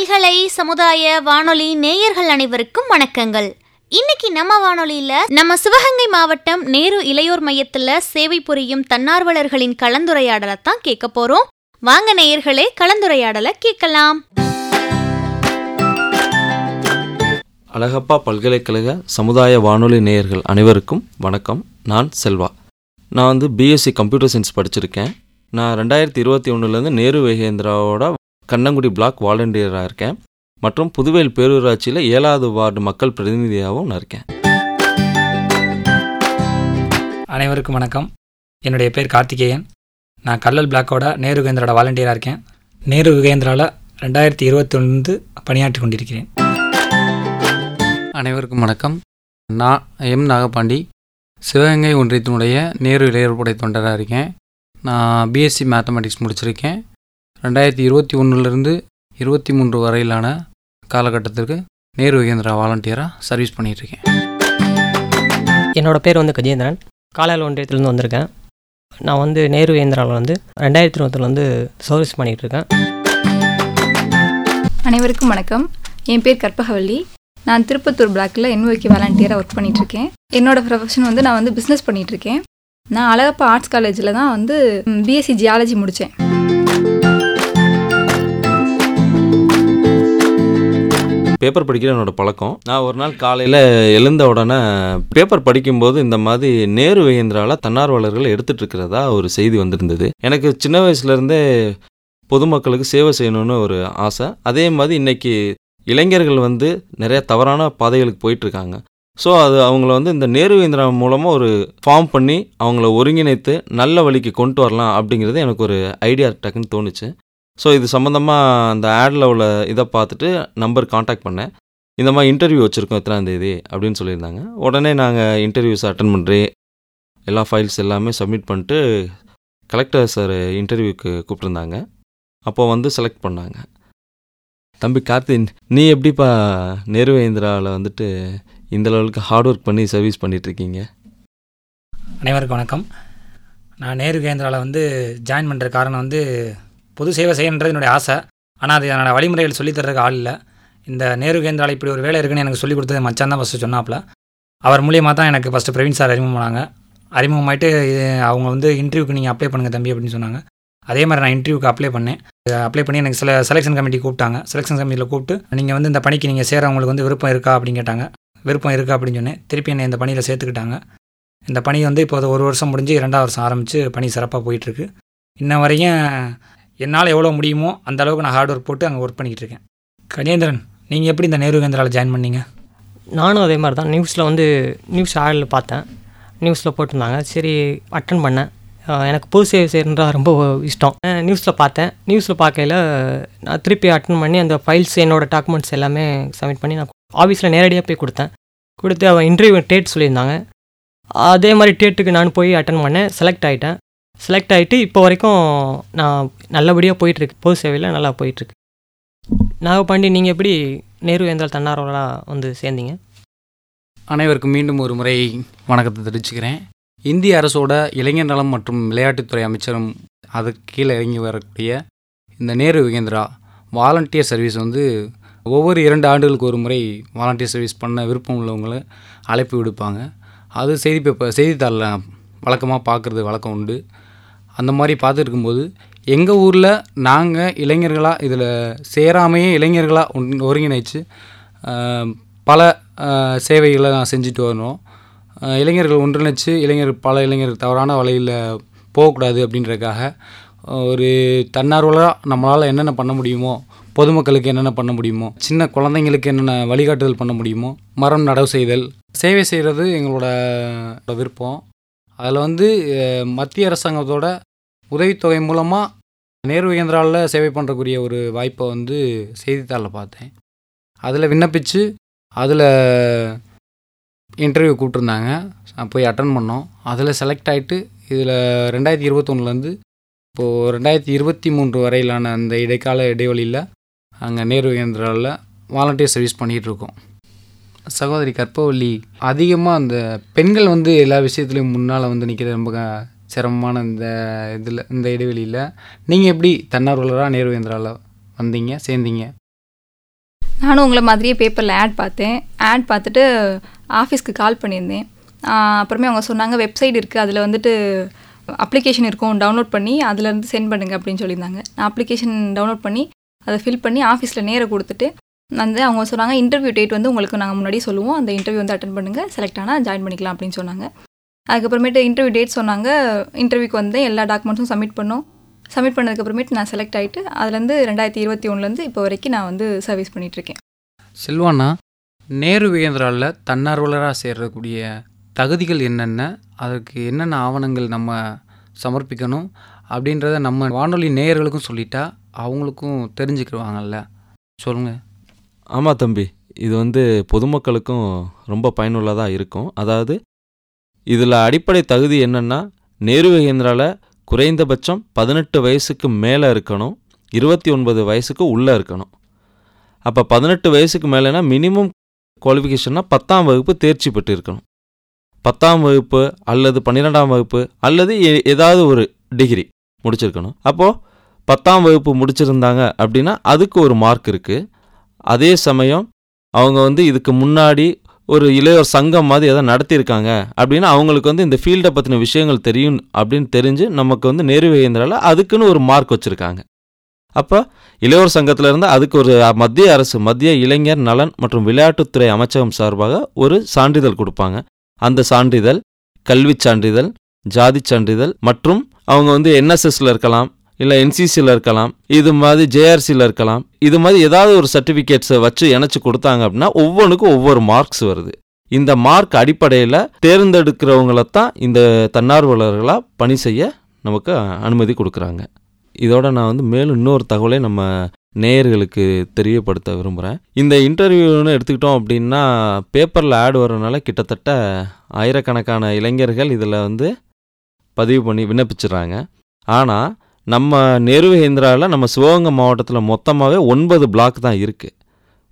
பல்கலை சமுதாய வானொலி நேயர்கள் அனைவருக்கும் வணக்கங்கள். இன்னைக்கு நம்ம வானொலியில நம்ம சிவகங்கை மாவட்டம் நேரு இளையோர் மையத்துல சேவை புரியும் தன்னார்வலர்களின் கலந்துரையாடலை தான் கேட்க போறோம். வாங்க நேயர்களே கலந்துரையாடலை கேட்கலாம். அழகப்பா பல்கலைக்கழக சமுதாய வானொலி நேயர்கள் அனைவருக்கும் வணக்கம். நான் செல்வா. நான் வந்து பிஎஸ்சி கம்ப்யூட்டர் சயின்ஸ் படிச்சிருக்கேன். நான் ரெண்டாயிரத்தி இருபத்தி ஒன்றுலேருந்து நேரு வேகேந்திராவோட கண்ணங்குடி பிளாக் வாலண்டியராக இருக்கேன். மற்றும் புதுவேல் பேரூராட்சியில் ஏழாவது வார்டு மக்கள் பிரதிநிதியாகவும் நான் இருக்கேன். அனைவருக்கும் வணக்கம். என்னுடைய பேர் கார்த்திகேயன். நான் கல்லல் பிளாக்கோட நேரு கேந்திரோட வாலண்டியராக இருக்கேன். நேரு கேந்திராவில் ரெண்டாயிரத்தி இருபத்தொன்று பணியாற்றி கொண்டிருக்கிறேன். அனைவருக்கும் வணக்கம். நான் எம் நாகபாண்டி. சிவகங்கை ஒன்றியத்தினுடைய நேரு இளையர்படை தொண்டராக இருக்கேன். நான் பிஎஸ்சி மேத்தமெட்டிக்ஸ் முடிச்சிருக்கேன். ரெண்டாயிரத்தி இருபத்தி ஒன்றுலேருந்து இருபத்தி மூன்று வரையிலான காலகட்டத்திற்கு நேரு விகேந்திரா வாலண்டியராக சர்வீஸ் பண்ணிகிட்ருக்கேன். என்னோட பேர் வந்து கஜேந்திரன். காலால் ஒன்றியத்துலேருந்து வந்திருக்கேன். நான் வந்து நேரு இயந்திராவில் வந்து ரெண்டாயிரத்தி இருபத்தில் வந்து சர்வீஸ் பண்ணிகிட்டு இருக்கேன் அனைவருக்கும் வணக்கம். என் பேர் கற்பகவள்ளி நான் திருப்பத்தூர் பிளாக்கில் என்ஓகே வாலண்டியராக ஒர்க் பண்ணிகிட்ருக்கேன். என்னோட ப்ரொஃபஷன் வந்து நான் வந்து பிஸ்னஸ் பண்ணிகிட்ருக்கேன். நான் அழகப்பா ஆர்ட்ஸ் காலேஜில் தான் வந்து பிஎஸ்சி ஜியாலஜி முடித்தேன். பேப்பர் படிக்கிற என்னோட பழக்கம். நான் ஒரு நாள் காலையில் எழுந்த உடனே பேப்பர் படிக்கும்போது இந்த மாதிரி நேரு வேகேந்திராவில் தன்னார்வலர்கள் எடுத்துட்டு இருக்கிறதா ஒரு செய்தி வந்திருந்தது. எனக்கு சின்ன வயசுலேருந்தே பொதுமக்களுக்கு சேவை செய்யணும்னு ஒரு ஆசை. அதே மாதிரி இன்னைக்கு இளைஞர்கள் வந்து நிறைய தவறான பாதைகளுக்கு போயிட்டுருக்காங்க. ஸோ அது அவங்கள வந்து இந்த நேரு வேந்திரா மூலமாக ஒரு ஃபார்ம் பண்ணி அவங்கள ஒருங்கிணைத்து நல்ல வழிக்கு கொண்டு வரலாம் அப்படிங்கிறது எனக்கு ஒரு ஐடியா டக்குன்னு தோணுச்சு. ஸோ இது சம்மந்தமாக அந்த ஆடில் உள்ள இதை பார்த்துட்டு நம்பர் காண்டாக்ட் பண்ணேன். இந்த மாதிரி இன்டர்வியூ வச்சுருக்கோம் எத்தனாந்தேதி அப்படின்னு சொல்லியிருந்தாங்க. உடனே நாங்கள் இன்டர்வியூஸ் அட்டன் பண்ணுறே எல்லா ஃபைல்ஸ் எல்லாமே சப்மிட் பண்ணிட்டு கலெக்டர் சார் இன்டர்வியூக்கு கூப்பிட்ருந்தாங்க அப்போ வந்து செலக்ட் பண்ணாங்க. தம்பி கார்த்தி நீ எப்படிப்பா நேருவேந்திராவில் வந்துட்டு இந்த லெவலுக்கு ஹார்ட் ஒர்க் பண்ணி சர்வீஸ் பண்ணிகிட்ருக்கீங்க அனைவருக்கும் வணக்கம். நான் நேரு கேந்திராவில் வந்து ஜாயின் பண்ணுற காரணம் வந்து பொது சேவை செய்யணுன்றது என்னுடைய ஆசை. ஆனால் அது என்னோட வழிமுறைகள் சொல்லித்தர்றதுக்கு ஆள் இல்லை. இந்த நேரு கேந்திராவில் இப்படி ஒரு வேலை இருக்குன்னு எனக்கு சொல்லிக் கொடுத்தது மச்சான் தான் ஃபஸ்ட்டு சொன்னாப்புல அவர் மூலியமாக தான் எனக்கு ஃபஸ்ட்டு பிரவீன் சார் அறிமுகமானாங்க அறிமுகமாயிட்டு இது அவங்க வந்து இன்டர்வியூக்கு நீங்கள் அப்ளை பண்ணுங்கள் தம்பி அப்படின்னு சொன்னாங்க. அதே மாதிரி நான் இன்டர்வியூக்கு அப்ளை பண்ணேன். அப்ளை பண்ணி எனக்கு சில செலெக்ஷன் கமிட்டி கூப்பிட்டாங்க. செலெக்ஷன் கமிட்டியில் கூப்பிட்டு நீங்கள் வந்து இந்த பணிக்கு நீங்கள் சேரவங்களுக்கு வந்து விருப்பம் இருக்கா? அப்படின்னு கேட்டாங்க. விருப்பம் இருக்கா? அப்படின்னு சொன்னேன். திருப்பி என்னை இந்த பணியில் சேர்த்துக்கிட்டாங்க. இந்த பணி வந்து இப்போ ஒரு வருஷம் முடிஞ்சு ரெண்டாவது வருஷம் ஆரம்பித்து பணி சிறப்பாக போயிட்டுருக்கு இன்ன வரையும் என்னால் எவ்வளோ முடியுமோ அந்த அளவுக்கு நான் ஹார்ட் ஒர்க் போட்டு அங்கே ஒர்க் பண்ணிக்கிட்டு இருக்கேன். கணேந்திரன் நீங்கள் எப்படி இந்த நேரு கேந்திராவில் ஜாயின் பண்ணீங்க? நானும் அதே மாதிரி தான். நியூஸில் வந்து நியூஸ் ஆடில் பார்த்தேன். நியூஸில் போட்டிருந்தாங்க. சரி அட்டன் பண்ணேன். எனக்கு பொது சேவை செய்யணுன்றா ரொம்ப இஷ்டம். நியூஸில் பார்த்தேன். நியூஸில் பார்க்கையில் நான் திருப்பி அட்டன் பண்ணி அந்த ஃபைல்ஸ் என்னோடய டாக்குமெண்ட்ஸ் எல்லாமே சப்மிட் பண்ணி நான் ஆஃபீஸில் நேரடியாக போய் கொடுத்தேன். கொடுத்து அவன் இன்டர்வியூ டேட் சொல்லியிருந்தாங்க. அதே மாதிரி டேட்டுக்கு நான் போய் அட்டன் பண்ணேன். செலக்ட் ஆகிட்டேன் செலக்ட் ஆகிட்டு இப்போ வரைக்கும் நான் நல்லபடியாக போயிட்டுருக்கு. பொது சேவையில் நல்லா போயிட்டுருக்கு. நாகபாண்டி நீங்கள் எப்படி நேரு வேந்தல் தன்னார்வலாக வந்து சேர்ந்தீங்க? அனைவருக்கும் மீண்டும் ஒரு முறை வணக்கத்தை தெரிவிச்சுக்கிறேன். இந்திய அரசோட இளைஞர் நலம் மற்றும் விளையாட்டுத்துறை அமைச்சரும் அதுக்கு கீழே இறங்கி வரக்கூடிய இந்த நேரு விகேந்திரா வாலண்டியர் சர்வீஸ் வந்து ஒவ்வொரு இரண்டு ஆண்டுகளுக்கு ஒரு முறை வாலண்டியர் சர்வீஸ் பண்ண விருப்பம் உள்ளவங்களை அழைப்பு விடுப்பாங்க. அது செய்தி பேப்பர் செய்தித்தாளில் வழக்கமாக பார்க்குறது வழக்கம் உண்டு. அந்த மாதிரி பார்த்துருக்கும்போது எங்கள் ஊரில் நாங்கள் இளைஞர்களாக இதில் சேராமையே இளைஞர்களாக ஒன் ஒருங்கிணைச்சு பல சேவைகளை நான் செஞ்சுட்டு வரணும். இளைஞர்கள் ஒன்றிணைச்சு இளைஞர் பல இளைஞர்கள் தவறான வழியில் போகக்கூடாது அப்படின்றதுக்காக ஒரு தன்னார்வலாக நம்மளால் என்னென்ன பண்ண முடியுமோ பொதுமக்களுக்கு என்னென்ன பண்ண முடியுமோ சின்ன குழந்தைங்களுக்கு என்னென்ன வழிகாட்டுதல் பண்ண முடியுமோ மரம் நடவு செய்தல் சேவை செய்கிறது எங்களோட விருப்பம். அதில் வந்து மத்திய அரசாங்கத்தோட உதவித்தொகை மூலமாக நேரு கேந்திராவில் சேவை பண்ணுறக்கூடிய ஒரு வாய்ப்பை வந்து செய்தித்தாளில் பார்த்தேன். அதில் விண்ணப்பித்து அதில் இன்டர்வியூ கூப்பிட்ருந்தாங்க போய் அட்டன் பண்ணோம். அதில் செலக்ட் ஆகிட்டு இதில் ரெண்டாயிரத்தி இருபத்தொன்னுலேருந்து இப்போது ரெண்டாயிரத்தி இருபத்தி மூன்று வரையிலான அந்த இடைக்கால இடைவெளியில் அங்கே நேரு கேந்திராவில் வாலண்டியர் சர்வீஸ் பண்ணிகிட்ருக்கோம் சகோதரி கற்பவள்ளி அதிகமாக அந்த பெண்கள் வந்து எல்லா விஷயத்துலையும் முன்னால் வந்து நிற்கிறது ரொம்ப சிரமமான இந்த இதில் இந்த இடைவெளியில் நீங்கள் எப்படி தன்னார்வலராக நேருவேந்திராவில் வந்தீங்க சேர்ந்தீங்க? நானும் உங்களை மாதிரியே பேப்பரில் ஆட் பார்த்தேன். ஆட் பார்த்துட்டு ஆஃபீஸ்க்கு கால் பண்ணியிருந்தேன். அப்புறமே அவங்க சொன்னாங்க வெப்சைட் இருக்குது அதில் வந்துட்டு அப்ளிகேஷன் இருக்கும். டவுன்லோட் பண்ணி அதுலேருந்து சென்ட் பண்ணுங்கள் அப்படின்னு சொல்லியிருந்தாங்க. நான் அப்ளிகேஷன் டவுன்லோட் பண்ணி அதை ஃபில் பண்ணி ஆஃபீஸில் நேர கொடுத்துட்டு வந்து அவங்க சொன்னாங்க இன்டர்வியூ டேட் வந்து உங்களுக்கு நாங்கள் முன்னாடியே சொல்லுவோம். அந்த இன்டர்வியூ வந்து அட்டன் பண்ணுங்கள் செலக்ட் ஆனால் ஜாயின் பண்ணிக்கலாம் அப்படின்னு சொன்னாங்க. அதுக்கப்புறமேட்டு இன்டர்வியூ டேட் சொன்னாங்க. இன்டர்வியூக்கு வந்து எல்லா டாக்குமெண்ட்ஸும் சப்மிட் பண்ணோம். சப்மிட் பண்ணதுக்கப்புறமேட்டு நான் செலக்ட் ஆகிட்டு அதுலேருந்து ரெண்டாயிரத்தி இருபத்தி ஒன்றுலேருந்து இப்போ வரைக்கும் நான் வந்து சர்வீஸ் பண்ணிகிட்ருக்கேன் செல்வானா நேரு வேந்திராவில் தன்னார்வலராக சேரக்கூடிய தகுதிகள் என்னென்ன? அதுக்கு என்னென்ன ஆவணங்கள் நம்ம சமர்ப்பிக்கணும்? அப்படின்றத நம்ம வானொலி நேயர்களுக்கும் சொல்லிட்டா அவங்களுக்கும் தெரிஞ்சுக்கிடுவாங்கல்ல. சொல்லுங்கள் ஆமாம் தம்பி. இது வந்து பொதுமக்களுக்கும் ரொம்ப பயனுள்ளதாக இருக்கும். அதாவது இதில் அடிப்படை தகுதி என்னென்னா நேரு கேந்திராவில் குறைந்தபட்சம் பதினெட்டு வயசுக்கு மேலே இருக்கணும் இருபத்தி ஒன்பது வயசுக்கு உள்ளே இருக்கணும். அப்போ பதினெட்டு வயசுக்கு மேலேனா மினிமம் குவாலிஃபிகேஷன்னா பத்தாம் வகுப்பு தேர்ச்சி பெற்று இருக்கணும் பத்தாம் வகுப்பு அல்லது பன்னிரெண்டாம் வகுப்பு அல்லது ஏதாவது ஒரு டிகிரி முடிச்சிருக்கணும். அப்போது பத்தாம் வகுப்பு முடிச்சிருந்தாங்க அப்படின்னா அதுக்கு ஒரு மார்க் இருக்குது அதே சமயம் அவங்க வந்து இதுக்கு முன்னாடி ஒரு இளையோர் சங்கம் மாதிரி எதாவது நடத்தியிருக்காங்க அப்படின்னு அவங்களுக்கு வந்து இந்த ஃபீல்டை பற்றின விஷயங்கள் தெரியும் அப்படின்னு தெரிஞ்சு நமக்கு வந்து நேருவேந்திரால அதுக்குன்னு ஒரு மார்க் வச்சுருக்காங்க. அப்போ இளையோர் சங்கத்தில் இருந்து அதுக்கு ஒரு மத்திய அரசு மத்திய இளைஞர் நலன் மற்றும் விளையாட்டுத்துறை அமைச்சகம் சார்பாக ஒரு சான்றிதழ் கொடுப்பாங்க. அந்த சான்றிதழ் கல்விச் சான்றிதழ் ஜாதிச் சான்றிதழ் மற்றும் அவங்க வந்து என்எஸ்எஸ்ல இருக்கலாம் இல்லை என்சிசியில் இருக்கலாம் இது மாதிரி ஜேஆர்சியில் இருக்கலாம் இது மாதிரி ஏதாவது ஒரு சர்டிஃபிகேட்ஸை வச்சு இணைச்சி கொடுத்தாங்க அப்படின்னா ஒவ்வொன்றுக்கும் ஒவ்வொரு மார்க்ஸ் வருது. இந்த மார்க் அடிப்படையில் தேர்ந்தெடுக்கிறவங்கள தான் இந்த தன்னார்வலர்களாக பணி செய்ய நமக்கு அனுமதி கொடுக்குறாங்க. இதோட நான் வந்து மேலும் இன்னொரு தகவலை நம்ம நேயர்களுக்கு தெரியப்படுத்த விரும்புகிறேன் இந்த இன்டர்வியூன்னு எடுத்துக்கிட்டோம் அப்படின்னா பேப்பரில் ஆட் வரனால கிட்டத்தட்ட ஆயிரக்கணக்கான இளைஞர்கள் இதில் வந்து பதிவு பண்ணி விண்ணப்பிச்சிடுறாங்க. ஆனால் நம்ம நெருவேந்திராவில் நம்ம சிவகங்கை மாவட்டத்தில் மொத்தமாகவே ஒன்பது பிளாக் தான் இருக்குது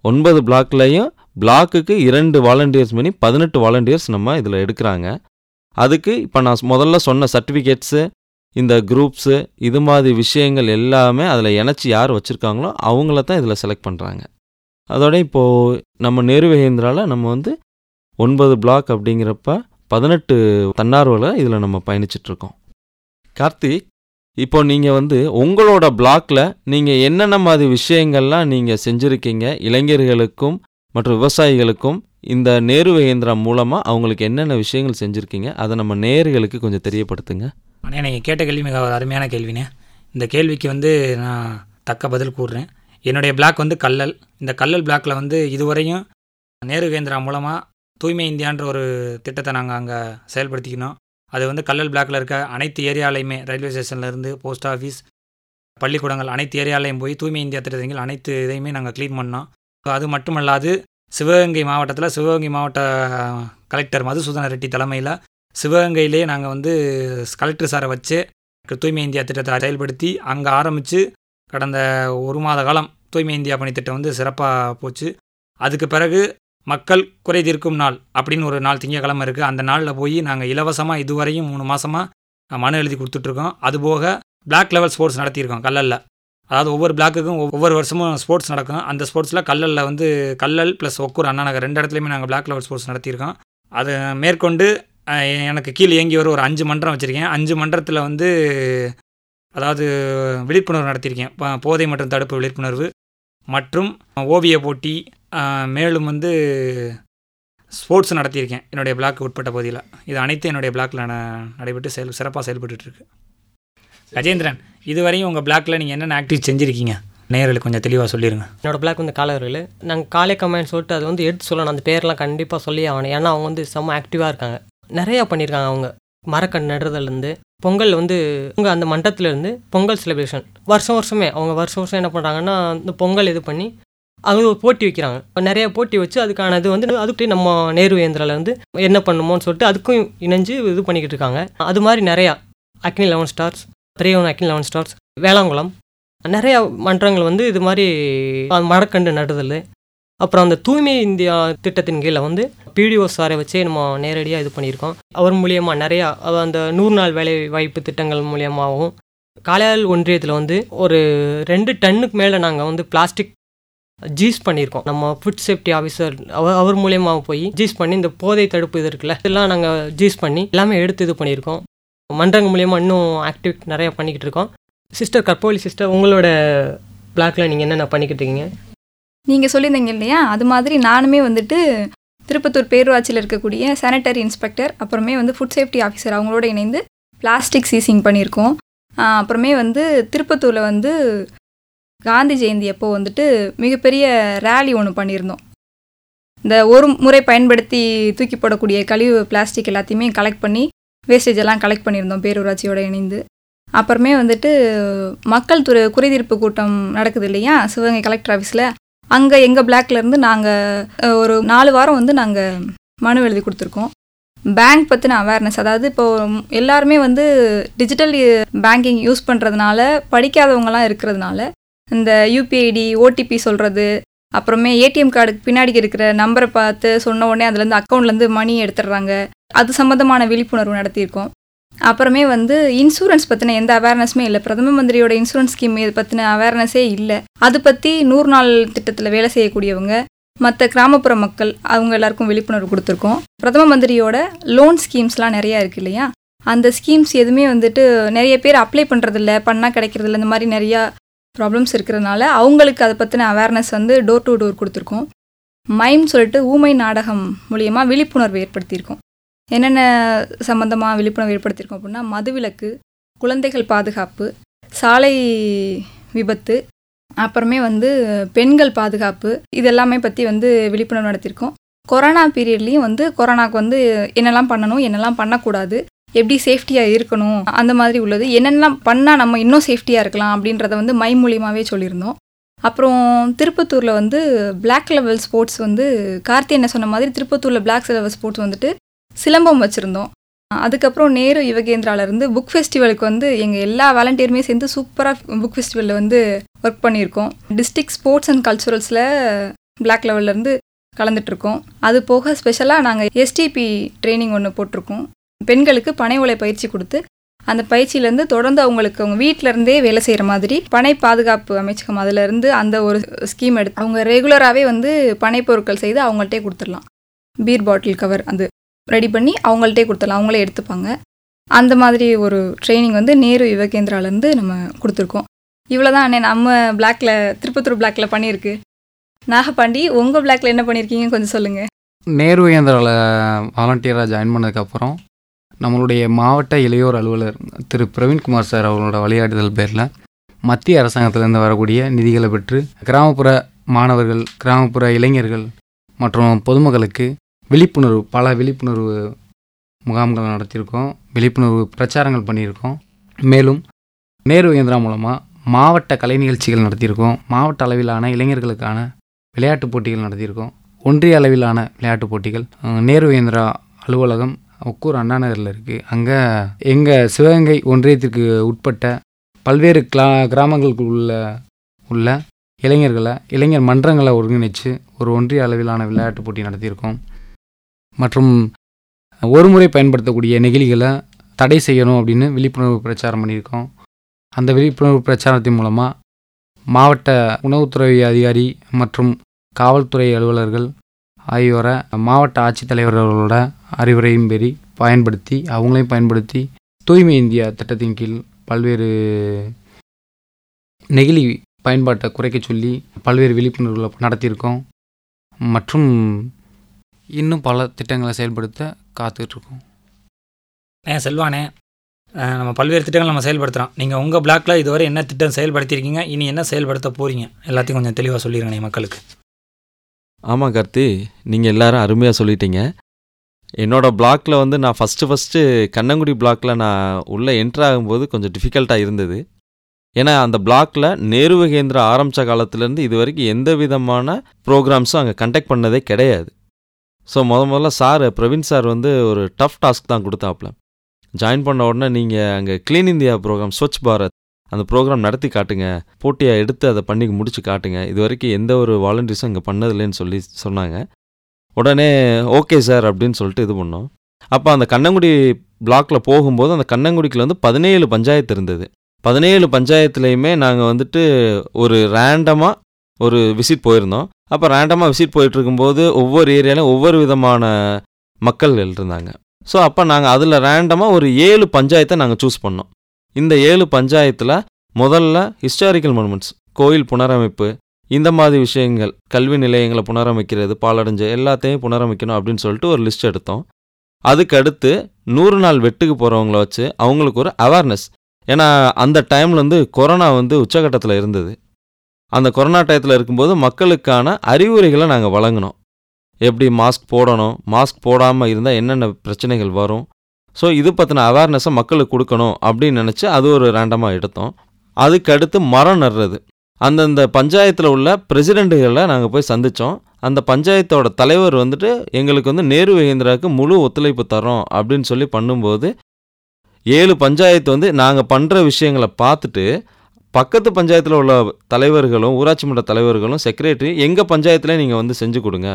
ஒன்பது பிளாக்லேயும் பிளாக்குக்கு இரண்டு வாலண்டியர்ஸ் பண்ணி பதினெட்டு வாலண்டியர்ஸ் நம்ம இதில் எடுக்கிறாங்க. அதுக்கு இப்போ நான் முதல்ல சொன்ன சர்டிஃபிகேட்ஸு இந்த குரூப்ஸு இது மாதிரி விஷயங்கள் எல்லாமே அதில் இணைச்சி யார் வச்சுருக்காங்களோ அவங்கள தான் இதில் செலக்ட் பண்ணுறாங்க அதோட இப்போது நம்ம நெருவேந்திராவில் நம்ம வந்து ஒன்பது பிளாக் அப்படிங்கிறப்ப பதினெட்டு தன்னார்வலை இதில் நம்ம பயணிச்சிட்ருக்கோம் கார்த்திக் இப்போ நீங்கள் வந்து உங்களோட பிளாக்ல நீங்கள் என்னென்ன மாதிரி விஷயங்கள்லாம் நீங்கள் செஞ்சுருக்கீங்க? இளைஞர்களுக்கும் மற்றும் விவசாயிகளுக்கும் இந்த நேரு இயந்திரம் மூலமாக அவங்களுக்கு என்னென்ன விஷயங்கள் செஞ்சுருக்கீங்க? அதை நம்ம நேர்களுக்கு கொஞ்சம் தெரியப்படுத்துங்க. ஆனால் நீங்கள் கேட்ட கேள்வி மிக ஒரு அருமையான கேள்வினே இந்த கேள்விக்கு வந்து நான் தக்க பதில் கூறுறேன். என்னுடைய பிளாக் வந்து கல்லல். இந்த கல்லல் பிளாக்ல வந்து இதுவரையும் நேரு கேந்திரா மூலமாக தூய்மை இந்தியான்ற ஒரு திட்டத்தை நாங்கள் அங்கே செயல்படுத்திக்கணும் அது வந்து கல்லல் பிளாக்ல இருக்க அனைத்து ஏரியாலையுமே ரயில்வே ஸ்டேஷன்லேருந்து போஸ்ட் ஆஃபீஸ் பள்ளிக்கூடங்கள் அனைத்து ஏரியாலையும் போய் தூய்மை இந்தியா திட்டத்தின் அனைத்து இதையுமே நாங்கள் க்ளீன் பண்ணோம். அது மட்டுமல்லாது சிவகங்கை மாவட்டத்தில் சிவகங்கை மாவட்ட கலெக்டர் மதுசூதன ரெட்டி தலைமையில் சிவகங்கையிலே நாங்கள் வந்து கலெக்டர் சாரை வச்சு தூய்மை இந்தியா திட்டத்தை செயல்படுத்தி அங்கே ஆரம்பித்து கடந்த ஒரு மாத காலம் தூய்மை இந்தியா பணித்திட்டம் வந்து சிறப்பாக போச்சு. அதுக்கு பிறகு மக்கள் குறை தீர்க்கும் நாள் அப்படின்னு ஒரு நாள் திங்கக்கிழமை இருக்குது அந்த நாளில் போய் நாங்கள் இலவசமாக இதுவரையும் மூணு மாதமாக மனு எழுதி கொடுத்துட்ருக்கோம். அதுபோக பிளாக் லெவல் ஸ்போர்ட்ஸ் நடத்தியிருக்கோம் கல்லலில். அதாவது ஒவ்வொரு பிளாக்குக்கும் ஒவ்வொரு வருஷமும் ஸ்போர்ட்ஸ் நடக்கும். அந்த ஸ்போர்ட்ஸில் கல்லலில் வந்து கல்லல் ப்ளஸ் ஒக்கூர் அண்ணா நகர் ரெண்டு இடத்துலையுமே நாங்கள் பிளாக் லெவல் ஸ்போர்ட்ஸ் நடத்தியிருக்கோம். அது மேற்கொண்டு எனக்கு கீழே இயங்கி வர ஒரு அஞ்சு மன்றம் வச்சுருக்கேன். அஞ்சு மன்றத்தில் வந்து அதாவது விழிப்புணர்வு நடத்தியிருக்கேன். போதை மற்றும் தடுப்பு விழிப்புணர்வு மற்றும் ஓவிய போட்டி மேலும் வந்து ஸ்போர்ட்ஸ் நடத்தியிருக்கேன் என்னுடைய பிளாக் உட்பட்ட பகுதியில். இது அனைத்தும் என்னுடைய பிளாக்ல ந- நடைபெற்று செயல் சிறப்பாக செயல்பட்டுட்டு இருக்கு கஜேந்திரன் இதுவரையும் உங்கள் பிளாக்ல நீங்கள் என்னென்ன ஆக்டிவிட்டி செஞ்சுருக்கீங்க? நேயர்களுக்கு கொஞ்சம் தெளிவாக சொல்லிடுங்க என்னோட பிளாக் வந்து காலவர்கள் நாங்கள் காலை கமாண்ட் சொல்லிட்டு அது வந்து எடுத்து சொல்லணும். அந்த பேர்லாம் கண்டிப்பாக சொல்லி ஆகணும். ஏன்னா அவங்க வந்து செம்ம ஆக்டிவாக இருக்காங்க. நிறையா பண்ணியிருக்காங்க அவங்க. மரக்கன்று நடுறதுலேருந்து பொங்கல் வந்து அவங்க அந்த மண்டபத்துலேருந்து பொங்கல் செலிப்ரேஷன் வருஷம் வருஷமே அவங்க வருஷம் வருஷம் என்ன பண்ணுறாங்கன்னா இந்த பொங்கல் இது பண்ணி அவங்களும் ஒரு போட்டி வைக்கிறாங்க. நிறைய போட்டி வச்சு அதுக்கான இது வந்து அதுக்கு நம்ம நேரு இயந்திரால வந்து என்ன பண்ணுமோன்னு சொல்லிட்டு அதுக்கும் இணைஞ்சு இது பண்ணிக்கிட்டு இருக்காங்க. அது மாதிரி நிறையா அக்னி லெவன் ஸ்டார்ஸ் பிரேவன் அக்னி லெவன் ஸ்டார்ஸ் வேளாங்குளம் நிறைய மன்றங்கள் வந்து இது மாதிரி மரக்கண்டு நடுதல் அப்புறம் அந்த தூய்மை இந்தியா திட்டத்தின் கீழே வந்து பிடிஓ சாரை வச்சே நம்ம நேரடியாக இது பண்ணியிருக்கோம். அவர் மூலியமாக நிறையா அந்த நூறு நாள் வேலை வாய்ப்பு திட்டங்கள் மூலியமாகவும் காலையால் ஒன்றியத்தில் வந்து ஒரு ரெண்டு டன்னுக்கு மேலே நாங்கள் வந்து பிளாஸ்டிக் ஜீஸ் பண்ணியிருக்கோம். நம்ம ஃபுட் சேஃப்டி ஆஃபீஸர் அவர் அவர் மூலியமா போய் ஜீஸ் பண்ணி இந்த போதை தடுப்பு இது இருக்குல்ல இதெல்லாம் நாங்கள் ஜீஸ் பண்ணி எல்லாமே எடுத்து இது பண்ணியிருக்கோம். மன்றங்க மூலயமா இன்னும் ஆக்டிவிட் நிறையா பண்ணிக்கிட்டு இருக்கோம். சிஸ்டர் கற்போலி சிஸ்டர் உங்களோட பிளாக்ல நீங்கள் என்னென்ன பண்ணிக்கிட்டு இருக்கீங்க? நீங்கள் சொல்லியிருந்தீங்க இல்லையா? அது மாதிரி நானுமே வந்துட்டு திருப்பத்தூர் பேரூராட்சியில் இருக்கக்கூடிய சானிட்டரி இன்ஸ்பெக்டர் அப்புறமே வந்து ஃபுட் சேஃப்டி ஆஃபீஸர் அவங்களோட இணைந்து பிளாஸ்டிக் சீசிங் பண்ணியிருக்கோம். அப்புறமே வந்து திருப்பத்தூரில் வந்து காந்தி ஜெயந்தி அப்போ வந்துட்டு மிகப்பெரிய ரேலி ஒன்று பண்ணியிருந்தோம். இந்த ஒரு முறை பயன்படுத்தி தூக்கி போடக்கூடிய கழிவு பிளாஸ்டிக் எல்லாத்தையுமே கலெக்ட் பண்ணி வேஸ்டேஜ் எல்லாம் கலெக்ட் பண்ணியிருந்தோம் பேரூராட்சியோடு இணைந்து. அப்புறமே வந்துட்டு மக்கள் துறை குறைதீர்ப்பு கூட்டம் நடக்குது இல்லையா? சிவகங்கை கலெக்டர் ஆஃபீஸில் அங்கே எங்கள் பிளாக்லேருந்து நாங்கள் ஒரு நாலு வாரம் வந்து நாங்கள் மனு எழுதி கொடுத்துருக்கோம். பேங்க் பற்றின அவேர்னஸ் அதாவது இப்போது எல்லாருமே வந்து டிஜிட்டல் பேங்கிங் யூஸ் பண்ணுறதுனால படிக்காதவங்களாம் இருக்கிறதுனால இந்த யூபிஐடி ஓடிபி சொல்கிறது அப்புறமே ஏடிஎம் கார்டுக்கு பின்னாடி இருக்கிற நம்பரை பார்த்து சொன்ன உடனே அதுலேருந்து அக்கௌண்ட்லேருந்து மணி எடுத்துடுறாங்க. அது சம்மந்தமான விழிப்புணர்வு நடத்தியிருக்கோம். அப்புறமே வந்து இன்சூரன்ஸ் பற்றின எந்த அவேர்னஸுமே இல்லை. பிரதம மந்திரியோட இன்சூரன்ஸ் ஸ்கீம் இது பற்றின அவேர்னஸே இல்லை. அது பற்றி நூறு நாள் திட்டத்தில் வேலை செய்யக்கூடியவங்க மற்ற கிராமப்புற மக்கள் அவங்க எல்லாருக்கும் விழிப்புணர்வு கொடுத்துருக்கோம். பிரதம மந்திரியோட லோன் ஸ்கீம்ஸ்லாம் நிறையா இருக்கு இல்லையா? அந்த ஸ்கீம்ஸ் எதுவுமே வந்துட்டு நிறைய பேர் அப்ளை பண்ணுறதில்ல பண்ணால் கிடைக்கிறதில்ல இந்த மாதிரி நிறையா ப்ராப்ளம்ஸ் இருக்கிறதுனால அவங்களுக்கு அதை பற்றின அவேர்னஸ் வந்து டோர் டு டோர் கொடுத்துருக்கோம். மைம் சொல்லிட்டு ஊமை நாடகம் மூலியமாக விழிப்புணர்வு ஏற்படுத்தியிருக்கோம். என்னென்ன சம்மந்தமாக விழிப்புணர்வு ஏற்படுத்தியிருக்கோம் அப்படின்னா மதுவிலக்கு குழந்தைகள் பாதுகாப்பு சாலை விபத்து அப்புறமே வந்து பெண்கள் பாதுகாப்பு இதெல்லாமே பற்றி வந்து விழிப்புணர்வு நடத்தியிருக்கோம். கொரோனா பீரியட்லேயும் வந்து கொரோனாக்கு வந்து என்னெல்லாம் பண்ணணும் என்னெல்லாம் பண்ணக்கூடாது எப்படி சேஃப்டியாக இருக்கணும்? அந்த மாதிரி உள்ளது. என்னென்னலாம் பண்ணால் நம்ம இன்னும் சேஃப்டியாக இருக்கலாம் அப்படின்றத வந்து மை மூலியமாகவே சொல்லியிருந்தோம். அப்புறம் திருப்பத்தூரில் வந்து பிளாக் லெவல் ஸ்போர்ட்ஸ் வந்து கார்த்தி என்ன சொன்ன மாதிரி திருப்பத்தூரில் பிளாக் லெவல் ஸ்போர்ட்ஸ் வந்துட்டு சிலம்பம் வச்சுருந்தோம். அதுக்கப்புறம் நேரு யுவகேந்திராவிலேருந்து புக் ஃபெஸ்டிவலுக்கு வந்து எங்கள் எல்லா வாலண்டியருமே சேர்ந்து சூப்பராக புக் ஃபெஸ்டிவலில் வந்து ஒர்க் பண்ணியிருக்கோம். டிஸ்ட்ரிக்ட் ஸ்போர்ட்ஸ் அண்ட் கல்ச்சுரல்ஸில் பிளாக் லெவல்லேருந்து கலந்துட்ருக்கோம் அது போக ஸ்பெஷலாக நாங்கள் எஸ்டிபி ட்ரைனிங் ஒன்று போட்டிருக்கோம். பெண்களுக்கு பனை ஓலை பயிற்சி கொடுத்து அந்த பயிற்சியிலேருந்து தொடர்ந்து அவங்களுக்கு அவங்க வீட்டிலருந்தே வேலை செய்கிற மாதிரி பனை பாதுகாப்பு அமைச்சகம் அதுலேருந்து அந்த ஒரு ஸ்கீம் எடுத்து அவங்க ரெகுலராகவே வந்து பனை பொருட்கள் செய்து அவங்கள்ட்டே கொடுத்துடலாம். பீர் பாட்டில் கவர் அது ரெடி பண்ணி அவங்கள்ட்டே கொடுத்துடலாம். அவங்களே எடுத்துப்பாங்க. அந்த மாதிரி ஒரு ட்ரைனிங் வந்து நேரு யுவகேந்திராலேருந்து நம்ம கொடுத்துருக்கோம். இவ்வளோதான் அண்ணே நம்ம பிளாக்ல திருப்பத்தூர் பிளாக்ல பண்ணியிருக்கு. நாகபாண்டி உங்கள் பிளாக்ல என்ன பண்ணியிருக்கீங்க கொஞ்சம் சொல்லுங்கள் நேரு கேந்திராவில் வாலண்டியராக ஜாயின் பண்ணதுக்கப்புறம் நம்மளுடைய மாவட்ட இளையோர் அலுவலர் திரு. பிரவீன்குமார் சார் அவர்களோட வழிகாட்டுதல் பேரில் மத்திய அரசாங்கத்திலேருந்து வரக்கூடிய நிதிகளை பெற்று கிராமப்புற மாணவர்கள் கிராமப்புற இளைஞர்கள் மற்றும் பொதுமக்களுக்கு விழிப்புணர்வு பல விழிப்புணர்வு முகாம்கள் நடத்தியிருக்கோம். விழிப்புணர்வு பிரச்சாரங்கள் பண்ணியிருக்கோம். மேலும் நேரு இயந்திரா மூலமாக மாவட்ட கலை நிகழ்ச்சிகள் நடத்தியிருக்கோம். மாவட்ட அளவிலான இளைஞர்களுக்கான விளையாட்டுப் போட்டிகள் நடத்தியிருக்கோம். ஒன்றிய அளவிலான விளையாட்டுப் போட்டிகள் நேரு இயந்திரா அலுவலகம் ஒக்கூர் அண்ணா நகரில் இருக்குது அங்கே எங்கள் சிவகங்கை ஒன்றியத்திற்கு உட்பட்ட பல்வேறு கிளா கிராமங்களுக்கு உள்ள உள்ள இளைஞர்களை இளைஞர் மன்றங்களை ஒருங்கிணைச்சு ஒரு ஒன்றிய அளவிலான விளையாட்டுப் போட்டி நடத்தியிருக்கோம். மற்றும் ஒரு முறை பயன்படுத்தக்கூடிய நெகிழிகளை தடை செய்யணும் அப்படின்னு விழிப்புணர்வு பிரச்சாரம் பண்ணியிருக்கோம். அந்த விழிப்புணர்வு பிரச்சாரத்தின் மூலமாக மாவட்ட உணவுத்துறை அதிகாரி மற்றும் காவல்துறை அலுவலர்கள் ஆகியோரை மாவட்ட ஆட்சித்தலைவர்களோட அறிவுரையும் பெறி பயன்படுத்தி அவங்களையும் பயன்படுத்தி தூய்மை இந்தியா திட்டத்தின் கீழ் பல்வேறு நெகிழி பயன்பாட்டை குறைக்க சொல்லி பல்வேறு விழிப்புணர்வுகளை நடத்தியிருக்கோம். மற்றும் இன்னும் பல திட்டங்களை செயல்படுத்த காத்துட்ருக்கோம் ஏன் செல்வானே. நம்ம பல்வேறு திட்டங்கள் நம்ம செயல்படுத்துகிறோம் நீங்கள் உங்கள் பிளாக்ல இதுவரை என்ன திட்டம் செயல்படுத்தியிருக்கீங்க இனி என்ன செயல்படுத்த போகிறீங்க எல்லாத்தையும் கொஞ்சம் தெளிவாக சொல்லிடுங்க மக்களுக்கு. ஆமாம் கார்த்தி. நீங்கள் எல்லாரும் அருமையாக சொல்லிட்டீங்க. என்னோடய பிளாக்ல வந்து நான் ஃபஸ்ட்டு ஃபஸ்ட்டு கண்ணங்குடி பிளாக்ல நான் உள்ளே என்ட்ரு ஆகும்போது கொஞ்சம் டிஃபிகல்ட்டாக இருந்தது. ஏன்னா அந்த பிளாக்ல நேரு வகேந்திரா ஆரம்பித்த காலத்துலேருந்து இது வரைக்கும் எந்த விதமான ப்ரோக்ராம்ஸும் அங்கே கண்டக்ட் பண்ணதே கிடையாது. ஸோ முத முதல்ல சார் பிரவீன் சார் வந்து ஒரு டஃப் டாஸ்க் தான் கொடுத்தாப்புல ஜாயின் பண்ண உடனே நீங்கள் அங்கே clean India programme Swachh Bharat அந்த ப்ரோக்ராம் நடத்தி காட்டுங்க. போட்டியாக எடுத்து அதை பண்ணி முடிச்சு காட்டுங்க. இது வரைக்கும் எந்த ஒரு வாலண்டியர்ஸும் இங்கே பண்ணதில்லைன்னு சொல்லி சொன்னாங்க. உடனே ஓகே சார் அப்படின்னு சொல்லிட்டு இது பண்ணோம். அப்போ அந்த கண்ணங்குடி பிளாக்ல போகும்போது அந்த கண்ணங்குடிக்கில் வந்து பதினேழு பஞ்சாயத்து இருந்தது. பதினேழு பஞ்சாயத்துலேயுமே நாங்கள் வந்துட்டு ஒரு ரேண்டமாக ஒரு விசிட் போயிருந்தோம். அப்போ ரேண்டமாக விசிட் போயிட்டு இருக்கும்போது ஒவ்வொரு ஏரியாலையும் ஒவ்வொரு விதமான மக்கள்கள் இருந்தாங்க ஸோ அப்போ நாங்கள் அதில் ரேண்டமாக ஒரு ஏழு பஞ்சாயத்தை நாங்கள் சூஸ் பண்ணோம். இந்த ஏழு பஞ்சாயத்தில் முதல்ல ஹிஸ்டாரிக்கல் மொனுமெண்ட்ஸ் கோயில் புனரமைப்பு இந்த மாதிரி விஷயங்கள் கல்வி நிலையங்களை புனரமைக்கிறது பாலடைஞ்ச எல்லாத்தையும் புனரமைக்கணும் அப்படின்னு சொல்லிட்டு ஒரு லிஸ்ட் எடுத்தோம். அதுக்கு அடுத்து நூறு நாள் வெட்டுக்கு போகிறவங்கள வச்சு அவங்களுக்கு ஒரு அவேர்னஸ் ஏன்னா அந்த டைமில் வந்து கொரோனா வந்து உச்சகட்டத்தில் இருந்தது. அந்த கொரோனா டயத்தில் இருக்கும்போது மக்களுக்கான அறிவுரைகளை நாங்கள் வழங்கினோம். எப்படி மாஸ்க் போடணும்? மாஸ்க் போடாமல் இருந்தால் என்னென்ன பிரச்சனைகள் வரும்? ஸோ இது பற்றின அவேர்னஸை மக்களுக்கு கொடுக்கணும் அப்படின்னு நினச்சி அது ஒரு ரேண்டமாக எடுத்தோம். அதுக்கடுத்து மரம் நடுறது. அந்தந்த பஞ்சாயத்தில் உள்ள பிரசிடெண்ட்டுகளை நாங்கள் போய் சந்தித்தோம் அந்த பஞ்சாயத்தோட தலைவர் வந்துட்டு எங்களுக்கு வந்து நேரு வேகேந்திராவுக்கு முழு ஒத்துழைப்பு தரோம் அப்படின்னு சொல்லி பண்ணும்போது ஏழு பஞ்சாயத்து வந்து நாங்கள் பண்ணுற விஷயங்களை பார்த்துட்டு பக்கத்து பஞ்சாயத்தில் உள்ள தலைவர்களும் ஊராட்சி மன்ற தலைவர்களும் செக்ரட்டரி எங்கள் பஞ்சாயத்தில் நீங்கள் வந்து செஞ்சு கொடுங்க.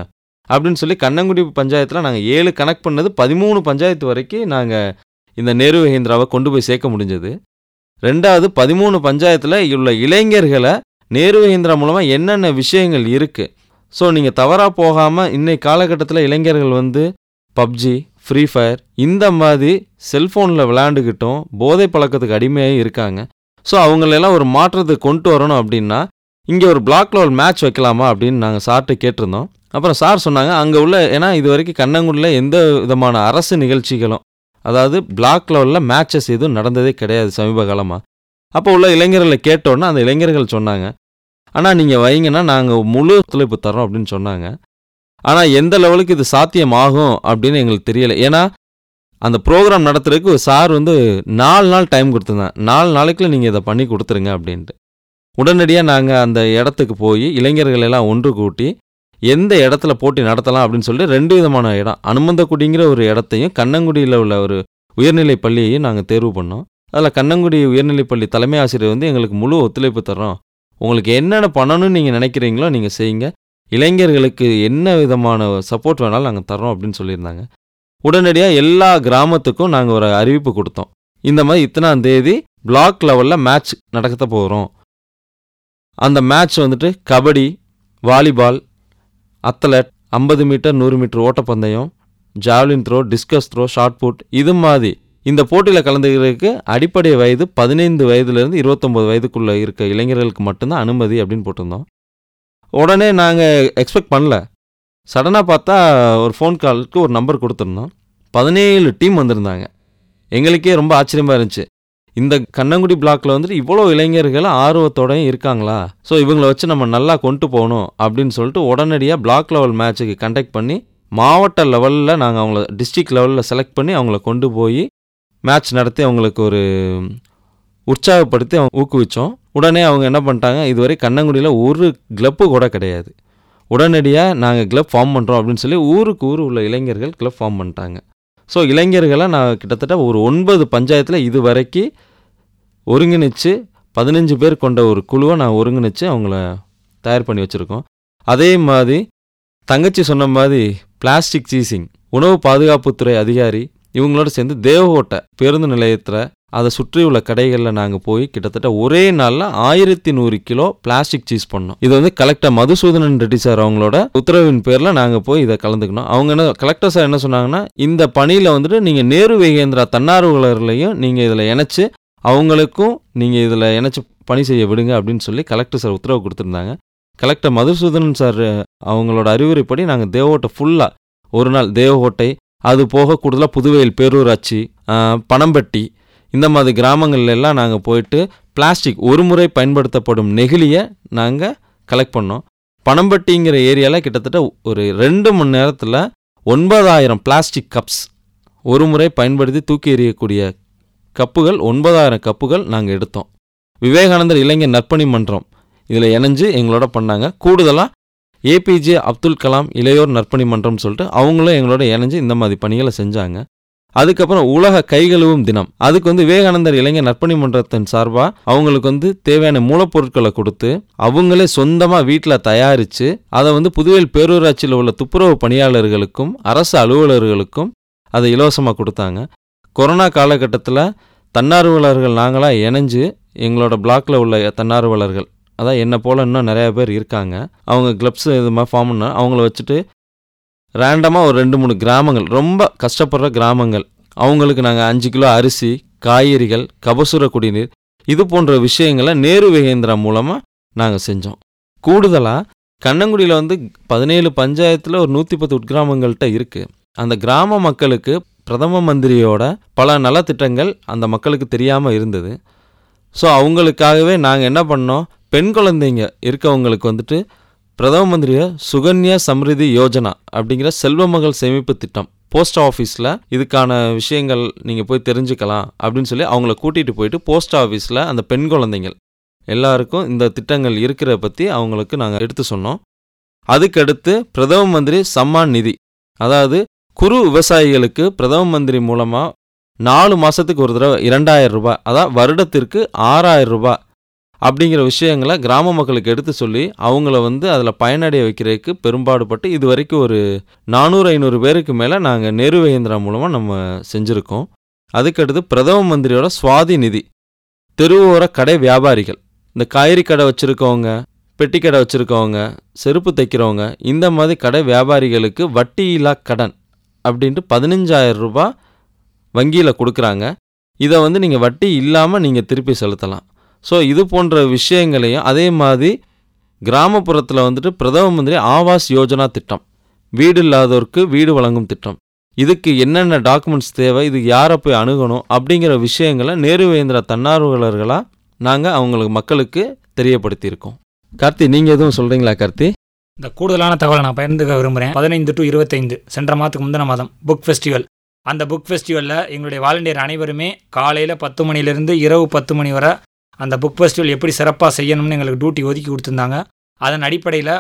அப்படின்னு சொல்லி கண்ணங்குடி பஞ்சாயத்தில் நாங்கள் ஏழு கனெக்ட் பண்ணது பதிமூணு பஞ்சாயத்து வரைக்கும் நாங்கள் இந்த நேரு மஹேந்திராவை கொண்டு போய் சேர்க்க முடிஞ்சது. ரெண்டாவது பதிமூணு பஞ்சாயத்தில் உள்ள இளைஞர்களை நேரு மஹேந்திரா மூலமாக என்னென்ன விஷயங்கள் இருக்குது ஸோ நீங்கள் தவறாக போகாமல் இன்னைக்கு காலகட்டத்தில் இளைஞர்கள் வந்து பப்ஜி ஃப்ரீ ஃபயர் இந்த மாதிரி செல்ஃபோனில் விளையாண்டுக்கிட்டும் போதை பழக்கத்துக்கு அடிமையாக இருக்காங்க. ஸோ அவங்களெல்லாம் ஒரு மாற்றத்துக்கு கொண்டு வரணும் அப்படின்னா இங்கே ஒரு பிளாக் லெவல் மேட்ச் வைக்கலாமா அப்படின்னு நாங்கள் சார்ட்டு கேட்டிருந்தோம். அப்புறம் சார் சொன்னாங்க அங்கே உள்ள ஏன்னா இது வரைக்கும் கண்ணங்குடியில் எந்த விதமான அரசு நிகழ்ச்சிகளும் அதாவது பிளாக் லெவலில் மேட்சஸ் எதுவும் நடந்ததே கிடையாது சமீப காலமாக அப்போ உள்ள இளைஞர்களை கேட்டோன்னா அந்த இளைஞர்கள் சொன்னாங்க ஆனால் நீங்கள் வைங்கன்னா நாங்கள் முழு ஒத்துழைப்பு தரோம் அப்படின்னு சொன்னாங்க. ஆனால் எந்த லெவலுக்கு இது சாத்தியமாகும் அப்படின்னு எங்களுக்கு தெரியலை. ஏன்னா அந்த ப்ரோக்ராம் நடத்துறதுக்கு சார் வந்து நாலு நாள் டைம் கொடுத்துருந்தேன் நாலு நாளைக்குள்ள நீங்கள் இதை பண்ணி கொடுத்துருங்க அப்படின்ட்டு. உடனடியாக நாங்கள் அந்த இடத்துக்கு போய் இளைஞர்கள் எல்லாம் ஒன்று கூட்டி எந்த இடத்துல போட்டி நடத்தலாம் அப்படின்னு சொல்லிட்டு ரெண்டு விதமான இடம். அனுமந்தக்குடிங்கிற ஒரு இடத்தையும் கண்ணங்குடியில் உள்ள ஒரு உயர்நிலை பள்ளியையும் நாங்கள் தேர்வு பண்ணோம். அதில் கண்ணங்குடி உயர்நிலைப் பள்ளி தலைமை ஆசிரியர் வந்து எங்களுக்கு முழு ஒத்துழைப்பு தர்றோம். உங்களுக்கு என்னென்ன பண்ணணும்னு நீங்கள் நினைக்கிறீங்களோ நீங்கள் செய்யுங்க. இளைஞர்களுக்கு என்ன விதமான சப்போர்ட் வேணாலும் நாங்கள் தர்றோம் அப்படின்னு சொல்லியிருந்தாங்க. உடனடியாக எல்லா கிராமத்துக்கும் நாங்கள் ஒரு அறிவிப்பு கொடுத்தோம். இந்த மாதிரி இத்தனாம் தேதி பிளாக் லெவலில் மேட்ச் நடக்கத்த போகிறோம் அந்த மேட்ச் வந்துட்டு கபடி வாலிபால் அத்லட் ஐம்பது மீட்டர் நூறு மீட்டர் ஓட்டப்பந்தயம் javelin throw discus throw shot put இது மாதிரி இந்த போட்டியில் கலந்துக்கிறதுக்கு அடிப்படை வயது பதினைந்து வயதுலேருந்து இருபத்தொம்போது வயதுக்குள்ளே இருக்க இளைஞர்களுக்கு மட்டும்தான் அனுமதி அப்படின்னு போட்டிருந்தோம். உடனே நாங்கள் எக்ஸ்பெக்ட் பண்ணல. சடனாக பார்த்தா ஒரு ஃபோன் காலுக்கு ஒரு நம்பர் கொடுத்துருந்தோம். பதினேழு டீம் வந்திருந்தாங்க. எங்களுக்கே ரொம்ப ஆச்சரியமாக இருந்துச்சு. இந்த கண்ணங்குடி பிளாக்ல வந்துட்டு இவ்வளோ இளைஞர்கள் ஆர்வத்தோடையும் இருக்காங்களா? ஸோ இவங்களை வச்சு நம்ம நல்லா கொண்டு போகணும் அப்படின்னு சொல்லிட்டு உடனடியாக பிளாக் லெவல் மேட்ச்சுக்கு கண்டக்ட் பண்ணி மாவட்ட லெவலில் நாங்கள் அவங்கள டிஸ்ட்ரிக்ட் லெவலில் செலக்ட் பண்ணி அவங்கள கொண்டு போய் மேட்ச் நடத்தி அவங்களுக்கு ஒரு உற்சாகப்படுத்தி அவங்க ஊக்குவிச்சோம். உடனே அவங்க என்ன பண்ணிட்டாங்க இதுவரை கண்ணங்குடியில் ஒரு கிளப்பு கூட கிடையாது. உடனடியாக நாங்கள் கிளப் ஃபார்ம் பண்ணுறோம் அப்படின்னு சொல்லி ஊருக்கு ஊர் உள்ள இளைஞர்கள் கிளப் ஃபார்ம் பண்ணிட்டாங்க. ஸோ இளைஞர்களை நான் கிட்டத்தட்ட ஒரு ஒன்பது பஞ்சாயத்தில் இது வரைக்கும் ஒருங்கிணைச்சு பதினஞ்சு பேர் கொண்ட ஒரு குழுவை நான் ஒருங்கிணைச்சு அவங்கள தயார் பண்ணி வச்சுருக்கோம். அதே மாதிரி தங்கச்சி சொன்ன மாதிரி பிளாஸ்டிக் சீசிங் உணவு பாதுகாப்புத்துறை அதிகாரி இவங்களோட சேர்ந்து தேவகோட்டை பேருந்து நிலையத்தில் அதை சுற்றியுள்ள கடைகளில் நாங்கள் போய் கிட்டத்தட்ட ஒரே நாளில் ஆயிரத்தி நூறு கிலோ பிளாஸ்டிக் சீஸ் பண்ணோம். இது வந்து கலெக்டர் மதுசூதனன் ரெட்டி சார் அவங்களோட உத்தரவின் பேரில் நாங்கள் போய் இதை கலந்துக்கணும் அவங்க என்ன கலெக்டர் சார் என்ன சொன்னாங்கன்னா இந்த பணியில் வந்துட்டு நீங்கள் நேரு வேகேந்திரா தன்னார்வலர்களையும் நீங்கள் இதில் இணைச்சி அவங்களுக்கும் நீங்கள் இதில் இணைச்சி பணி செய்ய விடுங்க அப்படின்னு சொல்லி கலெக்டர் சார் உத்தரவு கொடுத்துருந்தாங்க. கலெக்டர் மதுசூதனன் சார் அவங்களோட அறிவுரைப்படி நாங்கள் தேவகோட்டை ஃபுல்லாக ஒரு நாள் தேவகோட்டை அது போக கூடுதலாக புதுவையில் பேரூராட்சி பனம்பட்டி இந்த மாதிரி கிராமங்களில் எல்லாம் நாங்கள் போயிட்டு பிளாஸ்டிக் ஒரு முறை பயன்படுத்தப்படும் நெகிழியை நாங்கள் கலெக்ட் பண்ணோம். பனம்பட்டிங்கிற ஏரியாவில் கிட்டத்தட்ட ஒரு ரெண்டு மணி நேரத்தில் ஒன்பதாயிரம் பிளாஸ்டிக் கப்ஸ் ஒரு முறை பயன்படுத்தி தூக்கி எறியக்கூடிய கப்புகள் ஒன்பதாயிரம் கப்புகள் நாங்கள் எடுத்தோம். விவேகானந்தர் இளைஞர் நற்பணி மன்றம். இதில் இணைஞ்சு எங்களோட பண்ணாங்க. கூடுதலாக ஏபிஜே அப்துல் கலாம் இளையோர் நற்பணி மன்றம்னு சொல்லிட்டு அவங்களும் எங்களோட இணைஞ்சு இந்த மாதிரி பணிகளை செஞ்சாங்க. அதுக்கப்புறம் உலக கைகழுவும் தினம். அதுக்கு வந்து விவேகானந்தர் இளைஞர் நற்பணி மன்றத்தின் சார்பாக அவங்களுக்கு வந்து தேவையான மூலப்பொருட்களை கொடுத்து அவங்களே சொந்தமாக வீட்டில் தயாரித்து அதை வந்து புதுவையில் பேரூராட்சியில் உள்ள துப்புரவு பணியாளர்களுக்கும் அரசு அலுவலர்களுக்கும் அதை இலவசமாக கொடுத்தாங்க. கொரோனா காலகட்டத்தில் தன்னார்வலர்கள் நாங்களாக இணைஞ்சு எங்களோட பிளாக்கில் உள்ள தன்னார்வலர்கள் அதான் என்னை போல் இன்னும் நிறையா பேர் இருக்காங்க. அவங்க கிளப்ஸ் இது மாதிரி ஃபார்ம் பண்ண அவங்கள வச்சுட்டு ரேண்டமாக ஒரு ரெண்டு மூணு கிராமங்கள். ரொம்ப கஷ்டப்படுற கிராமங்கள். அவங்களுக்கு நாங்கள் அஞ்சு கிலோ அரிசி காய்கறிகள் கபசுர குடிநீர் இது போன்ற விஷயங்களை நேரு விகேந்திரா மூலமாக நாங்கள் செஞ்சோம். கூடுதலாக கண்ணங்குடியில் வந்து பதினேழு பஞ்சாயத்தில் ஒரு நூற்றி பத்து உட்கிராமங்கள்கிட்ட இருக்குது அந்த கிராம மக்களுக்கு பிரதம மந்திரியோட பல நலத்திட்டங்கள் அந்த மக்களுக்கு தெரியாமல் இருந்தது. ஸோ அவங்களுக்காகவே நாங்கள் என்ன பண்ணோம்? பெண் குழந்தைங்க இருக்கவங்களுக்கு வந்துட்டு பிரதம மந்திரிய சுகன்யா சம்ரிதி யோஜனா அப்படிங்கிற செல்வ மகள் சேமிப்பு திட்டம். போஸ்ட் ஆஃபீஸில் இதுக்கான விஷயங்கள் நீங்கள் போய் தெரிஞ்சுக்கலாம் அப்படின்னு சொல்லி அவங்கள கூட்டிகிட்டு போயிட்டு போஸ்ட் ஆஃபீஸில் அந்த பெண் குழந்தைங்கள் எல்லாருக்கும் இந்த திட்டங்கள் இருக்கிறத பற்றி அவங்களுக்கு நாங்கள் எடுத்து சொன்னோம். அதுக்கடுத்து பிரதம மந்திரி சம்மான் நிதி. அதாவது குறு விவசாயிகளுக்கு பிரதம மந்திரி மூலமாக நாலு மாதத்துக்கு ஒரு தடவை இரண்டாயிரம் ரூபாய் அதாவது வருடத்திற்கு ஆறாயிரம் ரூபாய் அப்படிங்கிற விஷயங்களை கிராம மக்களுக்கு எடுத்து சொல்லி அவங்கள வந்து அதில் பயனடைய வைக்கிறதுக்கு பெரும்பாடுபட்டு இது வரைக்கும் ஒரு நானூறு ஐநூறு பேருக்கு மேலே நாங்கள் நேரு வேந்திரா மூலமாக நம்ம செஞ்சுருக்கோம். அதுக்கடுத்து பிரதம மந்திரியோட சுவாதி நிதி. தெருவோர கடை வியாபாரிகள். இந்த காய்கறி கடை வச்சுருக்கவங்க பெட்டி கடை வச்சுருக்கவங்க செருப்பு தைக்கிறவங்க இந்த மாதிரி கடை வியாபாரிகளுக்கு வட்டியில்லா கடன் அப்படின்ட்டு பதினஞ்சாயிரம் ரூபாய் வங்கியில் கொடுக்குறாங்க. இதை வந்து நீங்கள் வட்டி இல்லாமல் நீங்கள் திருப்பி செலுத்தலாம். ஸோ இது போன்ற விஷயங்களையும் அதே மாதிரி கிராமப்புறத்தில் வந்துட்டு பிரதம மந்திரி ஆவாஸ் யோஜனா திட்டம் வீடு இல்லாதோருக்கு வீடு வழங்கும் திட்டம் இதுக்கு என்னென்ன டாக்குமெண்ட்ஸ் தேவை இது யாரை போய் அணுகணும் அப்படிங்கிற விஷயங்களை நேருவேந்திர தன்னார்வலர்களாக நாங்கள் அவங்களுக்கு மக்களுக்கு தெரியப்படுத்தியிருக்கோம். கார்த்தி நீங்கள் எதுவும் சொல்கிறீங்களா கார்த்தி? இந்த கூடுதலான தகவலை நான் பகிர்ந்துக்க விரும்புகிறேன் பதினைந்து டு இருபத்தைந்து சென்ற மாதத்துக்கு முந்தின மாதம் புக் ஃபெஸ்டிவல் அந்த புக் ஃபெஸ்டிவலில் எங்களுடைய வாலண்டியர் அனைவருமே காலையில் பத்து மணிலேருந்து இரவு பத்து மணி வரை அந்த புக் ஃபெஸ்டிவல் எப்படி சிறப்பாக செய்யணும்னு எங்களுக்கு டியூட்டி ஒதுக்கி கொடுத்துருந்தாங்க. அதன் அடிப்படையில்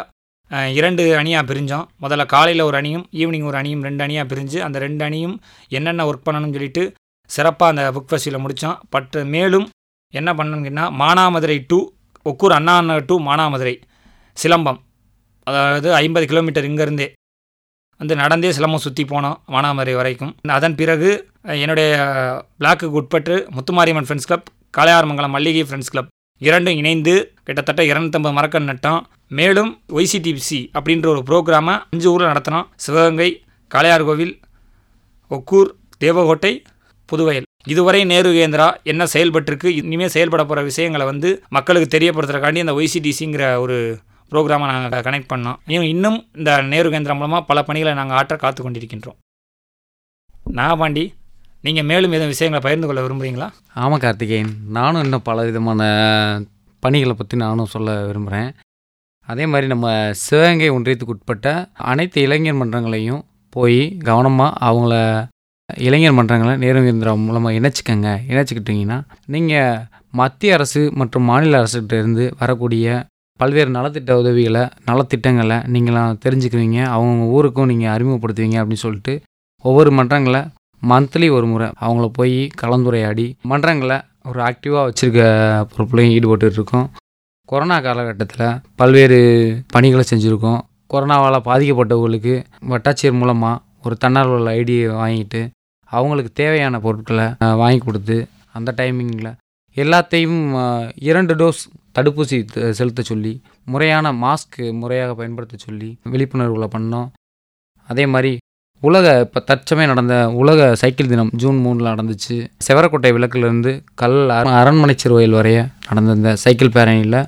இரண்டு அணியாக பிரிஞ்சோம். முதல்ல காலையில் ஒரு அணியும் ஈவினிங் ஒரு அணியும் ரெண்டு அணியாக பிரிஞ்சு அந்த ரெண்டு அணியும் என்னென்ன ஒர்க் பண்ணணும்னு சொல்லிட்டு சிறப்பாக அந்த புக் ஃபெஸ்டிவலில் முடித்தோம் பட் மேலும் என்ன பண்ணணும்னா மானாமதுரை டு ஒக்கூர் அண்ணா நகர் டு மானாமதுரை சிலம்பம். அதாவது ஐம்பது கிலோமீட்டர் இங்கேருந்தே வந்து நடந்தே சிலம்பம் சுற்றி போனோம் மானாமதுரை வரைக்கும். அதன் பிறகு என்னுடைய பிளாக்குக்கு உட்பட்டு முத்துமாரியம்மன் ஃப்ரெண்ட்ஸ் கிளப் காளையார்மங்கலம் மல்லிகை ஃப்ரெண்ட்ஸ் கிளப் இரண்டும் இணைந்து கிட்டத்தட்ட இரநூத்தம்பது மரக்கன் நட்டோம். மேலும் ஒய்சிடிபிசி அப்படின்ற ஒரு ப்ரோக்ராமை அஞ்சு ஊரில் நடத்தினோம். சிவகங்கை காளையார்கோவில் ஒக்கூர் தேவகோட்டை புதுவயல். இதுவரை நேரு கேந்திரா என்ன செயல்பட்டிருக்கு? இனிமேல் செயல்பட போகிற விஷயங்களை வந்து மக்களுக்கு தெரியப்படுத்துறதுக்காண்டி அந்த ஒய்சிடிசிங்கிற ஒரு ப்ரோக்ராமை நாங்கள் கனெக்ட் பண்ணோம். இன்னும் இன்னும் இந்த நேரு கேந்திரா மூலமாக பல பணிகளை நாங்கள் ஆற்ற காத்து கொண்டிருக்கின்றோம் நாகபாண்டி நீங்கள் மேலும் எதுவும் விஷயங்களை பகிர்ந்து கொள்ள விரும்புகிறீங்களா ஆமாம் கார்த்திகேயன். நானும் இன்னும் பல விதமான பணிகளை பற்றி நானும் சொல்ல விரும்புகிறேன் அதே மாதிரி நம்ம சிவகங்கை ஒன்றியத்துக்கு உட்பட்ட அனைத்து இளைஞர் மன்றங்களையும் போய் கவனமாக அவங்கள இளைஞர் மன்றங்களை நேருங்கேந்திரம் மூலமாக இணைச்சிக்கங்க. இணைச்சிக்கிட்டிங்கன்னா நீங்கள் மத்திய அரசு மற்றும் மாநில அரசுகிட்ட இருந்து வரக்கூடிய பல்வேறு நலத்திட்ட உதவிகளை நலத்திட்டங்களை நீங்களாம் தெரிஞ்சுக்குவீங்க. அவங்கவுங்க ஊருக்கும் நீங்கள் அறிமுகப்படுத்துவீங்க அப்படின்னு சொல்லிட்டு ஒவ்வொரு மன்றங்களை மந்த்லி ஒரு முறை அவங்கள போய் கலந்துரையாடி மன்றங்களை ஒரு ஆக்டிவாக வச்சுருக்க பொறுப்புலையும் ஈடுபட்டு இருக்கோம் கொரோனா காலகட்டத்தில் பல்வேறு பணிகளை செஞ்சுருக்கோம். கொரோனாவால் பாதிக்கப்பட்டவங்களுக்கு வட்டாட்சியர் மூலமாக ஒரு தன்னார்வல் ஐடியை வாங்கிட்டு அவங்களுக்கு தேவையான பொருட்களை வாங்கி கொடுத்து அந்த டைமிங்கில் எல்லாத்தையும் இரண்டு டோஸ் தடுப்பூசி செலுத்த சொல்லி முறையான மாஸ்க் முறையாக பயன்படுத்த சொல்லி விழிப்புணர்வுகளை பண்ணோம். அதே மாதிரி உலக இப்போ தற்சமயம் நடந்த உலக சைக்கிள் தினம் ஜூன் மூணில் நடந்துச்சு. செவரக்கோட்டை விளக்குலேருந்து கல் அர- அரண்மனை சிறுவயில் வரைய நடந்த இந்த சைக்கிள் பேரணியில்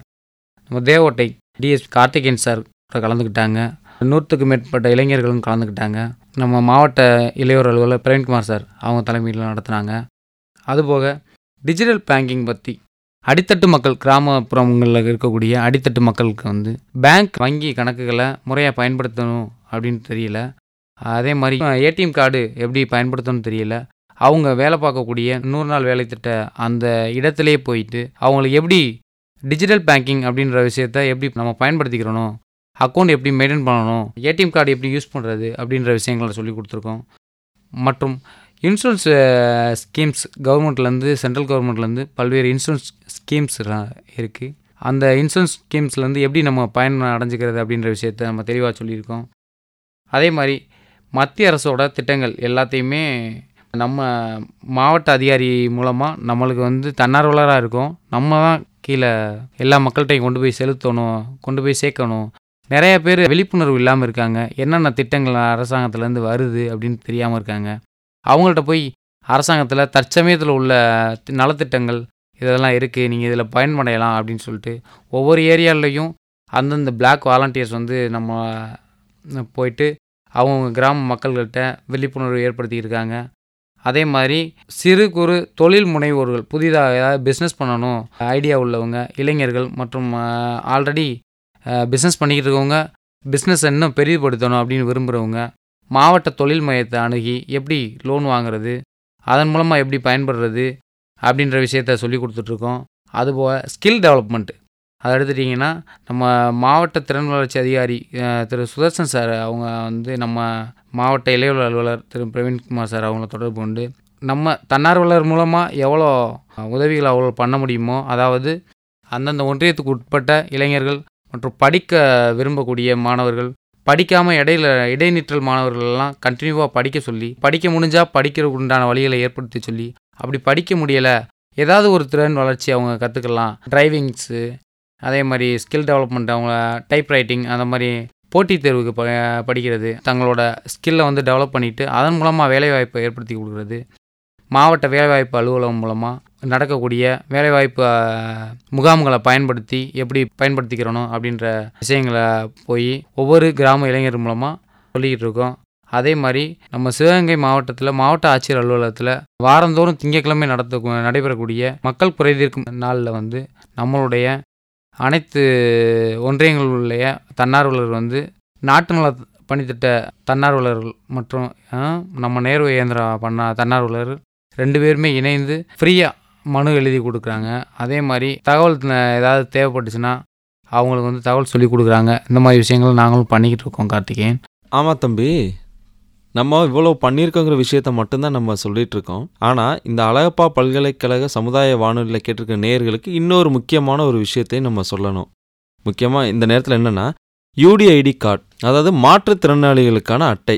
நம்ம தேவோட்டை டிஎஸ்பி கார்த்திகேயன் சார் கூட கலந்துக்கிட்டாங்க. நூற்றுக்கு மேற்பட்ட இளைஞர்களும் கலந்துக்கிட்டாங்க. நம்ம மாவட்ட இளையோர் அலுவலர் பிரவீன்குமார் சார் அவங்க தலைமையில் நடத்துனாங்க. அதுபோக டிஜிட்டல் பேங்கிங் பற்றி அடித்தட்டு மக்கள் கிராமப்புறங்களில் இருக்கக்கூடிய அடித்தட்டு மக்களுக்கு வந்து பேங்க் வங்கி கணக்குகளை முறையாக பயன்படுத்தணும் அப்படின்னு தெரியல. அதே மாதிரி ஏடிஎம் கார்டு எப்படி பயன்படுத்தணும்னு தெரியல. அவங்க வேலை பார்க்கக்கூடிய நூறு நாள் வேலை திட்ட அந்த இடத்துலையே போயிட்டு அவங்களுக்கு எப்படி டிஜிட்டல் பேங்கிங் அப்படின்ற விஷயத்த எப்படி நம்ம பயன்படுத்திக்கிறணும் அக்கௌண்ட் எப்படி மெயின்டைன் பண்ணணும் ஏடிஎம் கார்டு எப்படி யூஸ் பண்ணுறது அப்படின்ற விஷயங்களை சொல்லி கொடுத்துருக்கோம். மற்றும் இன்சூரன்ஸ் ஸ்கீம்ஸ் கவர்மெண்ட்லேருந்து சென்ட்ரல் கவர்மெண்ட்லேருந்து பல்வேறு இன்சூரன்ஸ் ஸ்கீம்ஸ் இருக்குது அந்த இன்சூரன்ஸ் ஸ்கீம்ஸ்லேருந்து எப்படி நம்ம பயன் அடைஞ்சிக்கிறது அப்படின்ற விஷயத்த நம்ம தெளிவாக சொல்லியிருக்கோம். அதே மாதிரி மத்திய அரசோட திட்டங்கள் எல்லாத்தையுமே நம்ம மாவட்ட அதிகாரி மூலமாக நம்மளுக்கு வந்து தன்னார்வலராக இருக்கும். நம்ம தான் கீழே எல்லா மக்கள்கிட்டையும் கொண்டு போய் செலுத்தணும் கொண்டு போய் சேர்க்கணும். நிறைய பேர் விழிப்புணர்வு இல்லாமல் இருக்காங்க. என்னென்ன திட்டங்கள் அரசாங்கத்துலேருந்து வருது அப்படின்னு தெரியாமல் இருக்காங்க. அவங்கள்ட்ட போய் அரசாங்கத்தில் தற்சமயத்தில் உள்ள நலத்திட்டங்கள் இதெல்லாம் இருக்குது நீங்கள் இதில் பயன்படையலாம் அப்படின்னு சொல்லிட்டு ஒவ்வொரு ஏரியாலையும் அந்தந்த பிளாக் வாலண்டியர்ஸ் வந்து நம்ம போயிட்டு அவங்கவுங்க கிராம மக்கள்கிட்ட விழிப்புணர்வு ஏற்படுத்தியிருக்காங்க அதே மாதிரி சிறு குறு தொழில் முனைவோர்கள் புதிதாக ஏதாவது பிஸ்னஸ் பண்ணணும் ஐடியா உள்ளவங்க இளைஞர்கள் மற்றும் ஆல்ரெடி பிஸ்னஸ் பண்ணிக்கிட்டு இருக்கவங்க பிஸ்னஸ் இன்னும் பெரியப்படுத்தணும் அப்படின்னு விரும்புகிறவங்க மாவட்ட தொழில் மையத்தை அணுகி எப்படி லோன் வாங்குறது அதன் மூலமாக எப்படி பயன்படுறது அப்படின்ற விஷயத்த சொல்லி கொடுத்துட்ருக்கோம். அதுபோல் ஸ்கில் டெவலப்மெண்ட் அதை எடுத்துட்டிங்கன்னா நம்ம மாவட்ட திறன் வளர்ச்சி அதிகாரி திரு சுதர்சன் சார் அவங்க வந்து நம்ம மாவட்ட இளையோர் அலுவலர் திரு பிரவீன்குமார் சார் அவங்கள தொடர்பு கொண்டு நம்ம தன்னார்வலர் மூலமாக எவ்வளோ உதவிகள் அவ்வளோ பண்ண முடியுமோ அதாவது அந்தந்த ஒன்றியத்துக்கு உட்பட்ட இளைஞர்கள் மற்றும் படிக்க விரும்பக்கூடிய மாணவர்கள் படிக்காமல் இடையில இடைநிற்றல் மாணவர்கள்லாம் கண்டினியூவாக படிக்க சொல்லி படிக்க முடிஞ்சால் படிக்கிறதுக்கு உண்டான வழிகளை ஏற்படுத்தி சொல்லி அப்படி படிக்க முடியலை ஏதாவது ஒரு திறன் வளர்ச்சி அவங்க கற்றுக்கலாம் டிரைவிங்ஸு அதே மாதிரி ஸ்கில் டெவலப்மெண்ட் அவங்க டைப் ரைட்டிங் அந்த மாதிரி போட்டித் தேர்வுக்கு ப படிக்கிறது. தங்களோட ஸ்கில்லை வந்து டெவலப் பண்ணிவிட்டு அதன் மூலமாக வேலைவாய்ப்பை ஏற்படுத்தி கொடுக்குறது. மாவட்ட வேலைவாய்ப்பு அலுவலகம் மூலமாக நடக்கக்கூடிய வேலைவாய்ப்பு முகாம்களை பயன்படுத்தி எப்படி பயன்படுத்திக்கிறணும் அப்படின்ற விஷயங்களை போய் ஒவ்வொரு கிராம இளைஞர் மூலமாக சொல்லிக்கிட்டு இருக்கோம். அதே மாதிரி நம்ம சிவகங்கை மாவட்டத்தில் மாவட்ட ஆட்சியர் அலுவலகத்தில் வாரந்தோறும் திங்கட்கிழமை நடத்த நடைபெறக்கூடிய மக்கள் குறைதீர்க்கும் நாளில் வந்து நம்மளுடைய அனைத்து ஒன்றியங்களுடைய தன்னார்வலர் வந்து நாட்டு நல பணித்திட்ட தன்னார்வலர்கள் மற்றும் நம்ம நேரு இயந்திரா பண்ண தன்னார்வலர் ரெண்டு பேருமே இணைந்து ஃப்ரீயாக மனு எழுதி கொடுக்குறாங்க. அதே மாதிரி தகவல் ஏதாவது தேவைப்பட்டுச்சுன்னா அவங்களுக்கு வந்து தகவல் சொல்லி கொடுக்குறாங்க. இந்த மாதிரி விஷயங்கள் நாங்களும் பண்ணிக்கிட்டு இருக்கோம் கார்த்திகேயன். ஆமாம் தம்பி. நம்ம இவ்வளோ பண்ணியிருக்கோங்கிற விஷயத்த மட்டும்தான் நம்ம சொல்லிட்டு இருக்கோம் ஆனால் இந்த அழகப்பா பல்கலைக்கழக சமுதாய வானொலியில் கேட்டிருக்க நேயர்களுக்கு இன்னொரு முக்கியமான ஒரு விஷயத்தையும் நம்ம சொல்லணும். முக்கியமாக இந்த நேரத்தில் என்னென்னா யூடிஐடி கார்டு அதாவது மாற்றுத்திறனாளிகளுக்கான அட்டை.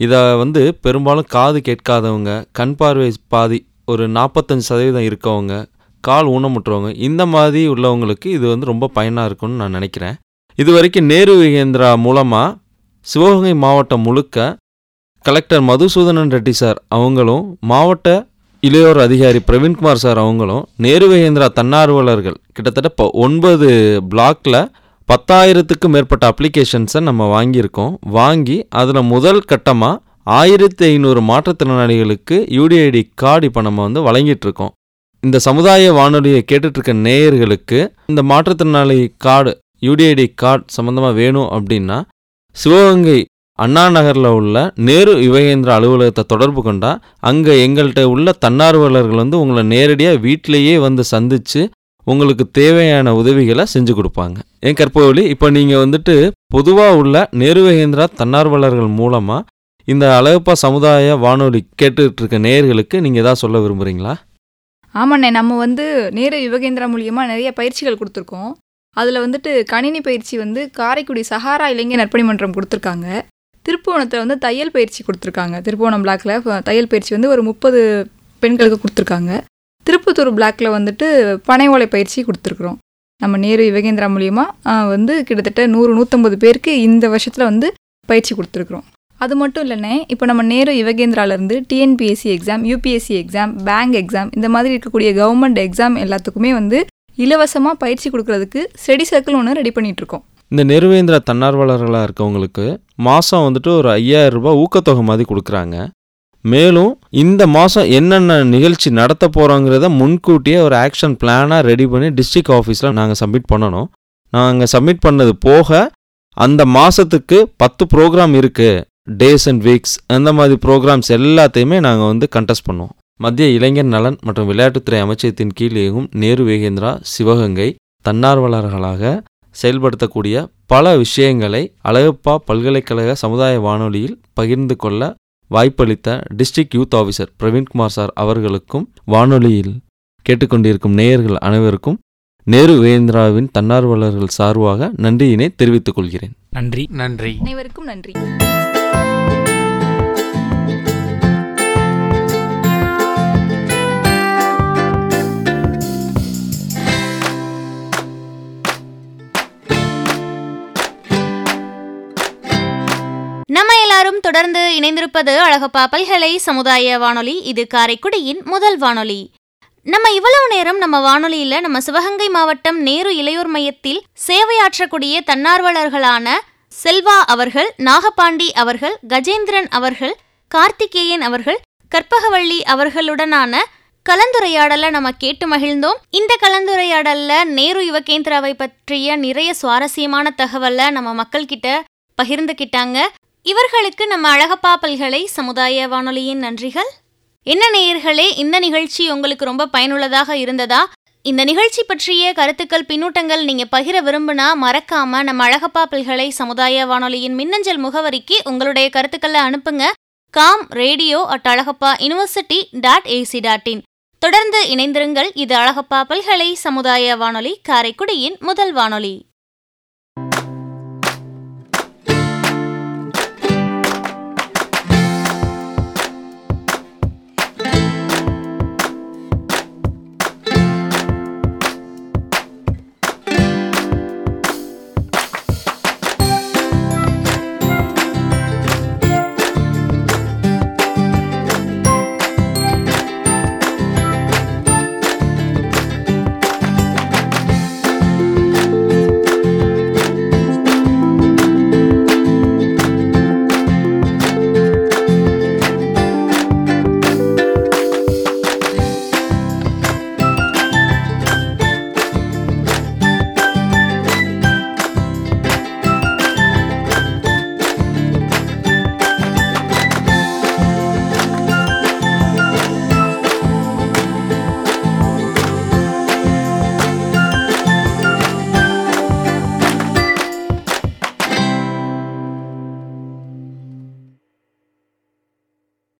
இதை வந்து பெரும்பாலும் காது கேட்காதவங்க கண் பார்வை பாதி ஒரு நாற்பத்தஞ்சு சதவீதம் இருக்கவங்க கால் ஊனமுற்றவங்க இந்த மாதிரி உள்ளவங்களுக்கு இது வந்து ரொம்ப பயனாக இருக்கும்னு நான் நினைக்கிறேன். இது வரைக்கும் நேரு விகேந்திரா மூலமாக சிவகங்கை மாவட்டம் முழுக்க கலெக்டர் மதுசூதனன் ரெட்டி சார் அவங்களும் மாவட்ட இளையோர் அதிகாரி பிரவீன்குமார் சார் அவங்களும் நேருவேந்திரா தன்னார்வலர்கள் கிட்டத்தட்ட இப்போ ஒன்பது பிளாக்ல பத்தாயிரத்துக்கும் மேற்பட்ட அப்ளிகேஷன்ஸை நம்ம வாங்கியிருக்கோம். வாங்கி அதில் முதல் கட்டமாக ஆயிரத்தி ஐநூறு மாற்றுத்திறனாளிகளுக்கு யூடிஐடி கார்டு இப்போ நம்ம வந்து வழங்கிட்டு இருக்கோம் இந்த சமுதாய வானொலியை கேட்டுட்ருக்க நேயர்களுக்கு இந்த மாற்றுத்திறனாளி கார்டு யூடிஐடி கார்டு சம்மந்தமாக வேணும் அப்படின்னா சிவகங்கை அண்ணா நகரில் உள்ள நேரு யுவகேந்திர அலுவலகத்தை தொடர்பு கொண்டா அங்கே எங்கள்கிட்ட உள்ள தன்னார்வலர்கள் வந்து உங்களை நேரடியாக வீட்டிலேயே வந்து சந்தித்து உங்களுக்கு தேவையான உதவிகளை செஞ்சு கொடுப்பாங்க. என் கற்பவழி இப்போ நீங்கள் வந்துட்டு பொதுவாக உள்ள நேரு யுவகேந்திரா தன்னார்வலர்கள் மூலமாக இந்த அழகப்பா சமுதாய வானொலி கேட்டுக்கிட்டு இருக்க நேயர்களுக்கு நீங்கள் ஏதாவது சொல்ல விரும்புகிறீங்களா ஆமாண்ணே நம்ம வந்து நேரு யுவகேந்திரா மூலியமாக நிறைய பயிற்சிகள் கொடுத்துருக்கோம். அதில் வந்துட்டு கணினி பயிற்சி வந்து காரைக்குடி சஹாரா இளைஞர் நற்பணி மன்றம் கொடுத்துருக்காங்க. திருப்புவனத்தில் வந்து தையல் பயிற்சி கொடுத்துருக்காங்க. திருப்புவனம் பிளாக்ல தையல் பயிற்சி வந்து ஒரு முப்பது பெண்களுக்கு கொடுத்துருக்காங்க. திருப்பத்தூர் பிளாக்ல வந்துட்டு பனை ஓலை பயிற்சி கொடுத்துருக்குறோம். நம்ம நேரு யுவகேந்திரா மூலியமாக வந்து கிட்டத்தட்ட நூறு நூற்றம்பது பேருக்கு இந்த வருஷத்தில் வந்து பயிற்சி கொடுத்துருக்குறோம். அது மட்டும் இல்லைண்ணே இப்போ நம்ம Nehru யுவகேந்திராலேருந்து TNPSC exam UPSC exam bank exam இந்த மாதிரி இருக்கக்கூடிய கவர்மெண்ட் எக்ஸாம் எல்லாத்துக்குமே வந்து இலவசமாக பயிற்சி கொடுக்கறதுக்கு ஸ்டடி சர்க்கிள் ஒன்று ரெடி பண்ணிகிட்ருக்கோம் இருக்கோம். இந்த நிறுவேந்திர தன்னார்வலர்களாக இருக்கவங்களுக்கு மாதம் வந்துட்டு ஒரு ஐயாயிரம் ரூபாய் ஊக்கத்தொகை மாதிரி கொடுக்குறாங்க. மேலும் இந்த மாதம் என்னென்ன நிகழ்ச்சி நடத்த போகிறோங்கிறத முன்கூட்டியே ஒரு ஆக்ஷன் பிளானாக ரெடி பண்ணி டிஸ்ட்ரிக்ட் ஆஃபீஸில் நாங்கள் சப்மிட் பண்ணணும். நாங்கள் சப்மிட் பண்ணது போக அந்த மாதத்துக்கு பத்து ப்ரோக்ராம் இருக்குது டேஸ் அண்ட் வீக்ஸ் அந்த மாதிரி ப்ரோக்ராம்ஸ் எல்லாத்தையுமே நாங்கள் வந்து கண்டஸ்ட் பண்ணுவோம். மத்திய இளைஞர் நலன் மற்றும் விளையாட்டுத்துறை அமைச்சகத்தின் கீழ் இயங்கும் நேரு வேகேந்திரா சிவகங்கை தன்னார்வலர்களாக செயல்படுத்தக்கூடிய பல விஷயங்களை அழகப்பா பல்கலைக்கழக சமுதாய வானொலியில் பகிர்ந்து கொள்ள வாய்ப்பளித்த district youth officer Praveenkumar sir அவர்களுக்கும் வானொலியில் கேட்டுக்கொண்டிருக்கும் நேயர்கள் அனைவருக்கும் நேரு வேந்திராவின் தன்னார்வலர்கள் சார்பாக நன்றியினை தெரிவித்துக் கொள்கிறேன். நன்றி. நன்றி. அனைவருக்கும் நன்றி. நம்ம எல்லாரும் தொடர்ந்து இணைந்திருப்பது அழகப்பா பல்கலை சமுதாய வானொலி. இது காரைக்குடியின் முதல் வானொலி. நம்ம இவ்வளவு நேரம் நம்ம வானொலியில நம்ம சிவகங்கை மாவட்டம் நேரு இளையோர் மையத்தில் சேவையாற்றக்கூடிய தன்னார்வலர்களான செல்வா அவர்கள் நாகபாண்டி அவர்கள் கஜேந்திரன் அவர்கள் கார்த்திகேயன் அவர்கள் கற்பகவள்ளி அவர்களுடனான கலந்துரையாடலை நம்ம கேட்டு மகிழ்ந்தோம். இந்த கலந்துரையாடல்ல நேரு யுவகேந்திராவை பற்றிய நிறைய சுவாரஸ்யமான தகவலை நம்ம மக்கள்கிட்ட பகிர்ந்துக்கிட்டாங்க இவர்களுக்கு நம்ம அழகப்பா பல்கலை சமுதாய வானொலியின் நன்றிகள். என்ன நேயர்களே இந்த நிகழ்ச்சி உங்களுக்கு ரொம்ப பயனுள்ளதாக இருந்ததா? இந்த நிகழ்ச்சி பற்றிய கருத்துக்கள் பின்னூட்டங்கள் நீங்க பகிர விரும்புனா மறக்காம நம்ம அழகப்பா பல்கலை சமுதாய வானொலியின் மின்னஞ்சல் முகவரிக்கு உங்களுடைய கருத்துக்களை அனுப்புங்க. Com radio at Alagappa university dot AC dot in. தொடர்ந்து இணைந்திருங்கள். இது அழகப்பா பல்கலை சமுதாய வானொலி காரைக்குடியின் முதல் வானொலி.